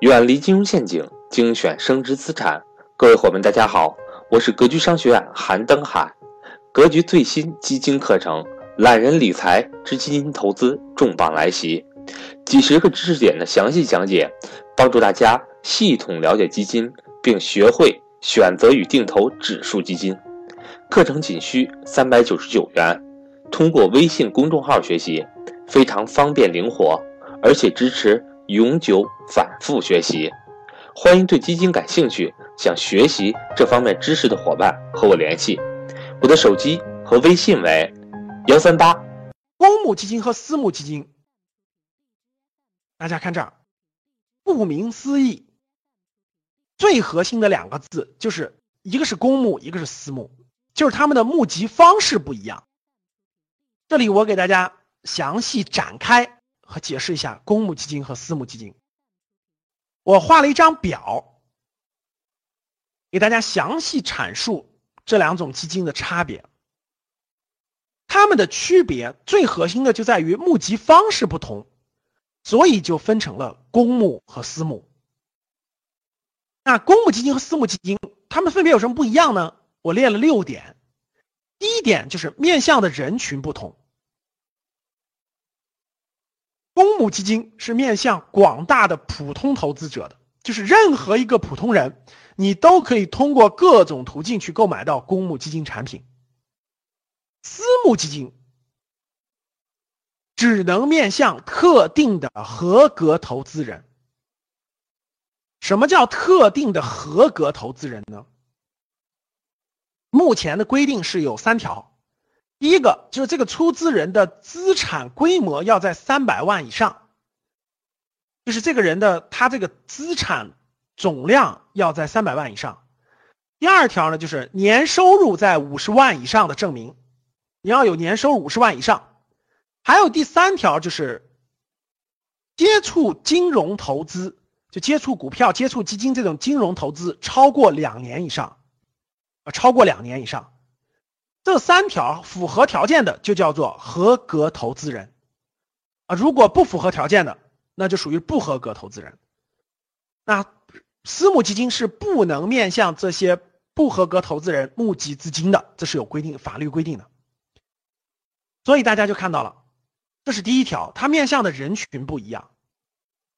远离金融陷阱，精选升值资产。各位伙伴，大家好，我是格局商学院韩登海。格局最新基金课程《懒人理财之基金投资》重磅来袭，几十个知识点的详细讲解，帮助大家系统了解基金，并学会选择与定投指数基金。课程仅需三百九十九元，通过微信公众号学习，非常方便灵活。而且支持永久反复学习，欢迎对基金感兴趣、想学习这方面知识的伙伴和我联系。我的手机和微信为幺三八。公募基金和私募基金，大家看这儿，顾名思义，最核心的两个字就是一个是公募，一个是私募，就是他们的募集方式不一样。这里我给大家详细展开。和解释一下公募基金和私募基金。我画了一张表，给大家详细阐述这两种基金的差别。它们的区别最核心的就在于募集方式不同，所以就分成了公募和私募。那公募基金和私募基金，它们分别有什么不一样呢？我列了六点。第一点就是面向的人群不同。公募基金是面向广大的普通投资者的，就是任何一个普通人，你都可以通过各种途径去购买到公募基金产品。私募基金只能面向特定的合格投资人。什么叫特定的合格投资人呢？目前的规定是有三条。第一个就是这个出资人的资产规模要在三百万以上，就是这个人的他这个资产总量要在三百万以上。第二条呢，就是年收入在五十万以上的证明，你要有年收入五十万以上。还有第三条就是接触金融投资，就接触股票、接触基金这种金融投资超过两年以上，啊，超过两年以上。这三条符合条件的就叫做合格投资人，啊，如果不符合条件的，那就属于不合格投资人。那私募基金是不能面向这些不合格投资人募集资金的，这是有规定，法律规定的。所以大家就看到了，这是第一条，它面向的人群不一样，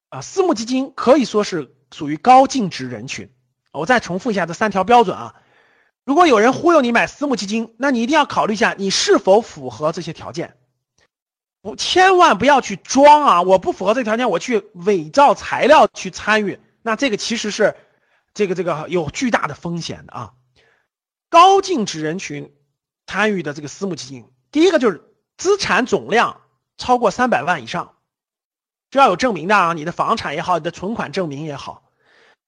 啊，私募基金可以说是属于高净值人群。我再重复一下这三条标准啊。如果有人忽悠你买私募基金，那你一定要考虑一下你是否符合这些条件，不，千万不要去装啊！我不符合这个条件，我去伪造材料去参与，那这个其实是这个这个有巨大的风险的啊！高净值人群参与的这个私募基金，第一个就是资产总量超过三百万以上，这要有证明的啊，你的房产也好，你的存款证明也好。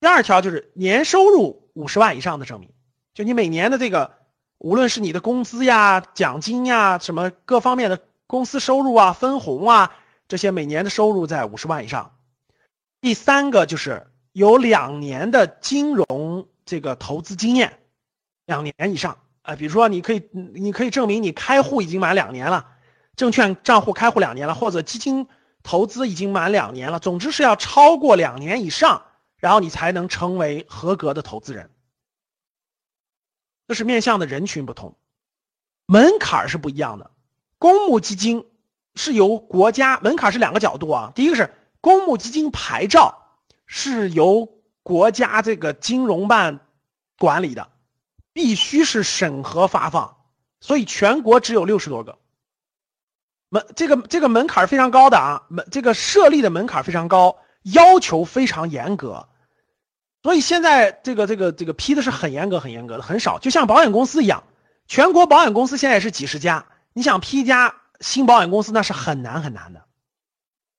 第二条就是年收入五十万以上的证明。就你每年的这个，无论是你的工资呀、奖金呀、什么各方面的公司收入啊、分红啊，这些每年的收入在五十万以上。第三个就是有两年的金融这个投资经验，两年以上啊，比如说你可以你可以证明你开户已经满两年了，证券账户开户两年了，或者基金投资已经满两年了，总之是要超过两年以上，然后你才能成为合格的投资人。这是面向的人群不同，门槛是不一样的。公募基金是由国家门槛是两个角度啊，第一个是公募基金牌照是由国家这个金融办管理的，必须是审核发放，所以全国只有六十多个门，这个这个门槛非常高的啊，门这个设立的门槛非常高，要求非常严格。所以现在这个这个这个批的是很严格很严格的，很少，就像保险公司一样，全国保险公司现在是几十家，你想批一家新保险公司那是很难很难的。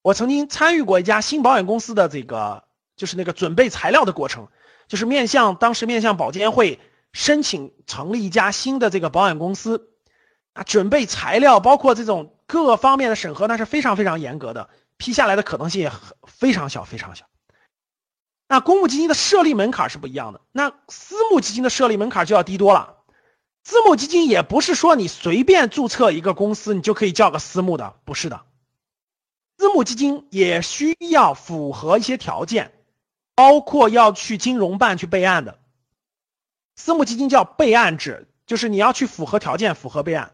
我曾经参与过一家新保险公司的这个就是那个准备材料的过程，就是面向当时面向保监会申请成立一家新的这个保险公司啊，准备材料包括这种各方面的审核那是非常非常严格的，批下来的可能性也非常小非常小。那公募基金的设立门槛是不一样的，那私募基金的设立门槛就要低多了。私募基金也不是说你随便注册一个公司，你就可以叫个私募的，不是的。私募基金也需要符合一些条件，包括要去金融办去备案的。私募基金叫备案制，就是你要去符合条件，符合备案。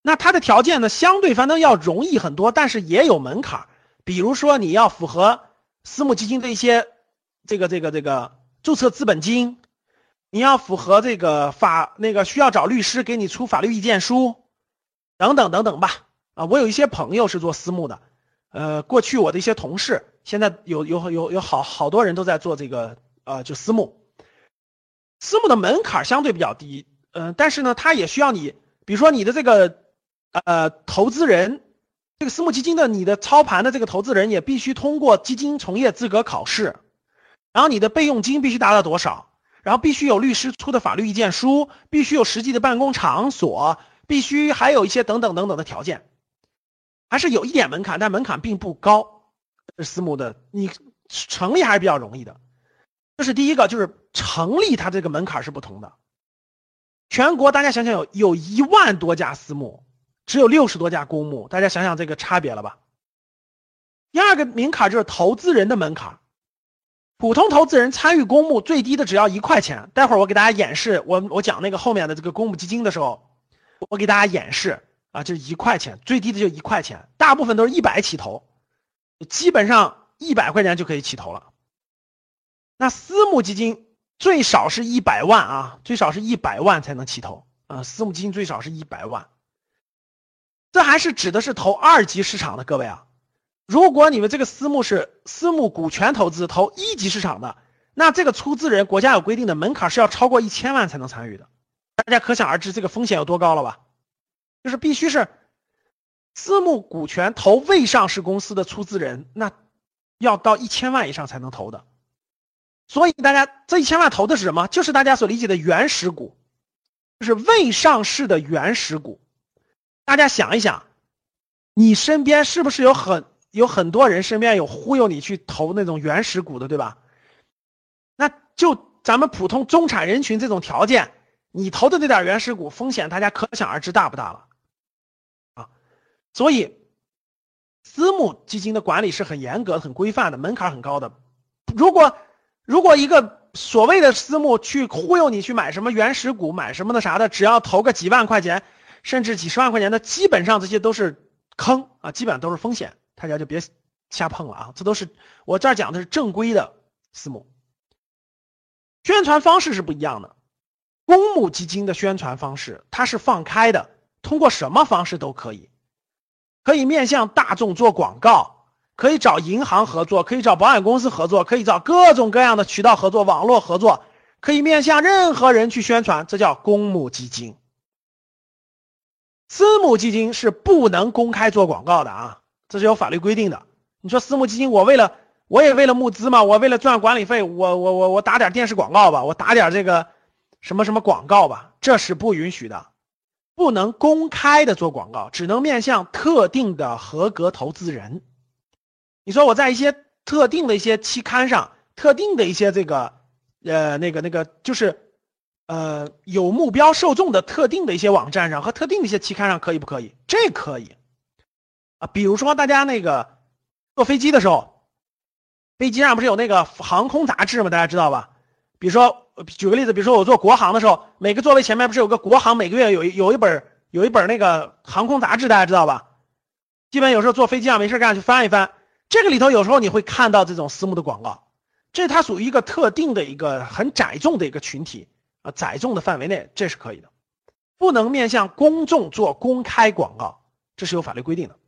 那它的条件呢，相对反正要容易很多，但是也有门槛。比如说你要符合私募基金的一些这个这个这个注册资本金，你要符合这个法那个需要找律师给你出法律意见书，等等等等吧。啊，我有一些朋友是做私募的，呃，过去我的一些同事，现在有有有有好好多人都在做这个呃就私募。私募的门槛相对比较低，嗯，但是呢，它也需要你，比如说你的这个。呃，投资人，这个私募基金的你的操盘的这个投资人也必须通过基金从业资格考试，然后你的备用金必须达到多少，然后必须有律师出的法律意见书，必须有实际的办公场所，必须还有一些等等等等的条件，还是有一点门槛，但门槛并不高。私募的你成立还是比较容易的，这是第一个，就是成立它这个门槛是不同的。全国大家想想有有一万多家私募。只有六十多家公募，大家想想这个差别了吧？第二个门槛就是投资人的门槛，普通投资人参与公募最低的只要一块钱。待会儿我给大家演示，我我讲那个后面的这个公募基金的时候，我给大家演示啊，就一块钱，最低的就一块钱，大部分都是一百起投，基本上一百块钱就可以起投了。那私募基金最少是一百万啊，最少是一百万才能起投啊，私募基金最少是一百万。这还是指的是投二级市场的各位啊，如果你们这个私募是私募股权投资投一级市场的，那这个出资人国家有规定的门槛是要超过一千万才能参与的，大家可想而知这个风险有多高了吧？就是必须是私募股权投未上市公司的出资人，那要到一千万以上才能投的。所以大家这一千万投的是什么？就是大家所理解的原始股，就是未上市的原始股。大家想一想，你身边是不是有很有很多人身边有忽悠你去投那种原始股的，对吧？那就咱们普通中产人群这种条件，你投的那点原始股风险，大家可想而知大不大了啊！所以，私募基金的管理是很严格、很规范的，门槛很高的。如果如果一个所谓的私募去忽悠你去买什么原始股、买什么的啥的，只要投个几万块钱。甚至几十万块钱的，基本上这些都是坑啊，基本上都是风险，大家就别瞎碰了啊！这都是我这儿讲的是正规的私募，宣传方式是不一样的。公募基金的宣传方式它是放开的，通过什么方式都可以，可以面向大众做广告，可以找银行合作，可以找保险公司合作，可以找各种各样的渠道合作、网络合作，可以面向任何人去宣传，这叫公募基金。私募基金是不能公开做广告的啊，这是有法律规定的。你说私募基金，我为了我也为了募资嘛，我为了赚管理费，我我我我打点电视广告吧，我打点这个什么什么广告吧，这是不允许的，不能公开的做广告，只能面向特定的合格投资人。你说我在一些特定的一些期刊上，特定的一些这个呃那个那个就是。呃，有目标受众的特定的一些网站上和特定的一些期刊上可以不可以？这可以比如说大家那个坐飞机的时候，飞机上不是有那个航空杂志吗？大家知道吧？比如说举个例子，比如说我坐国航的时候，每个座位前面不是有个国航每个月有有一本有一本那个航空杂志，大家知道吧？基本有时候坐飞机上没事干去翻一翻，这个里头有时候你会看到这种私募的广告，这它属于一个特定的一个很窄众的一个群体。啊，载重的范围内这是可以的，不能面向公众做公开广告，这是有法律规定的。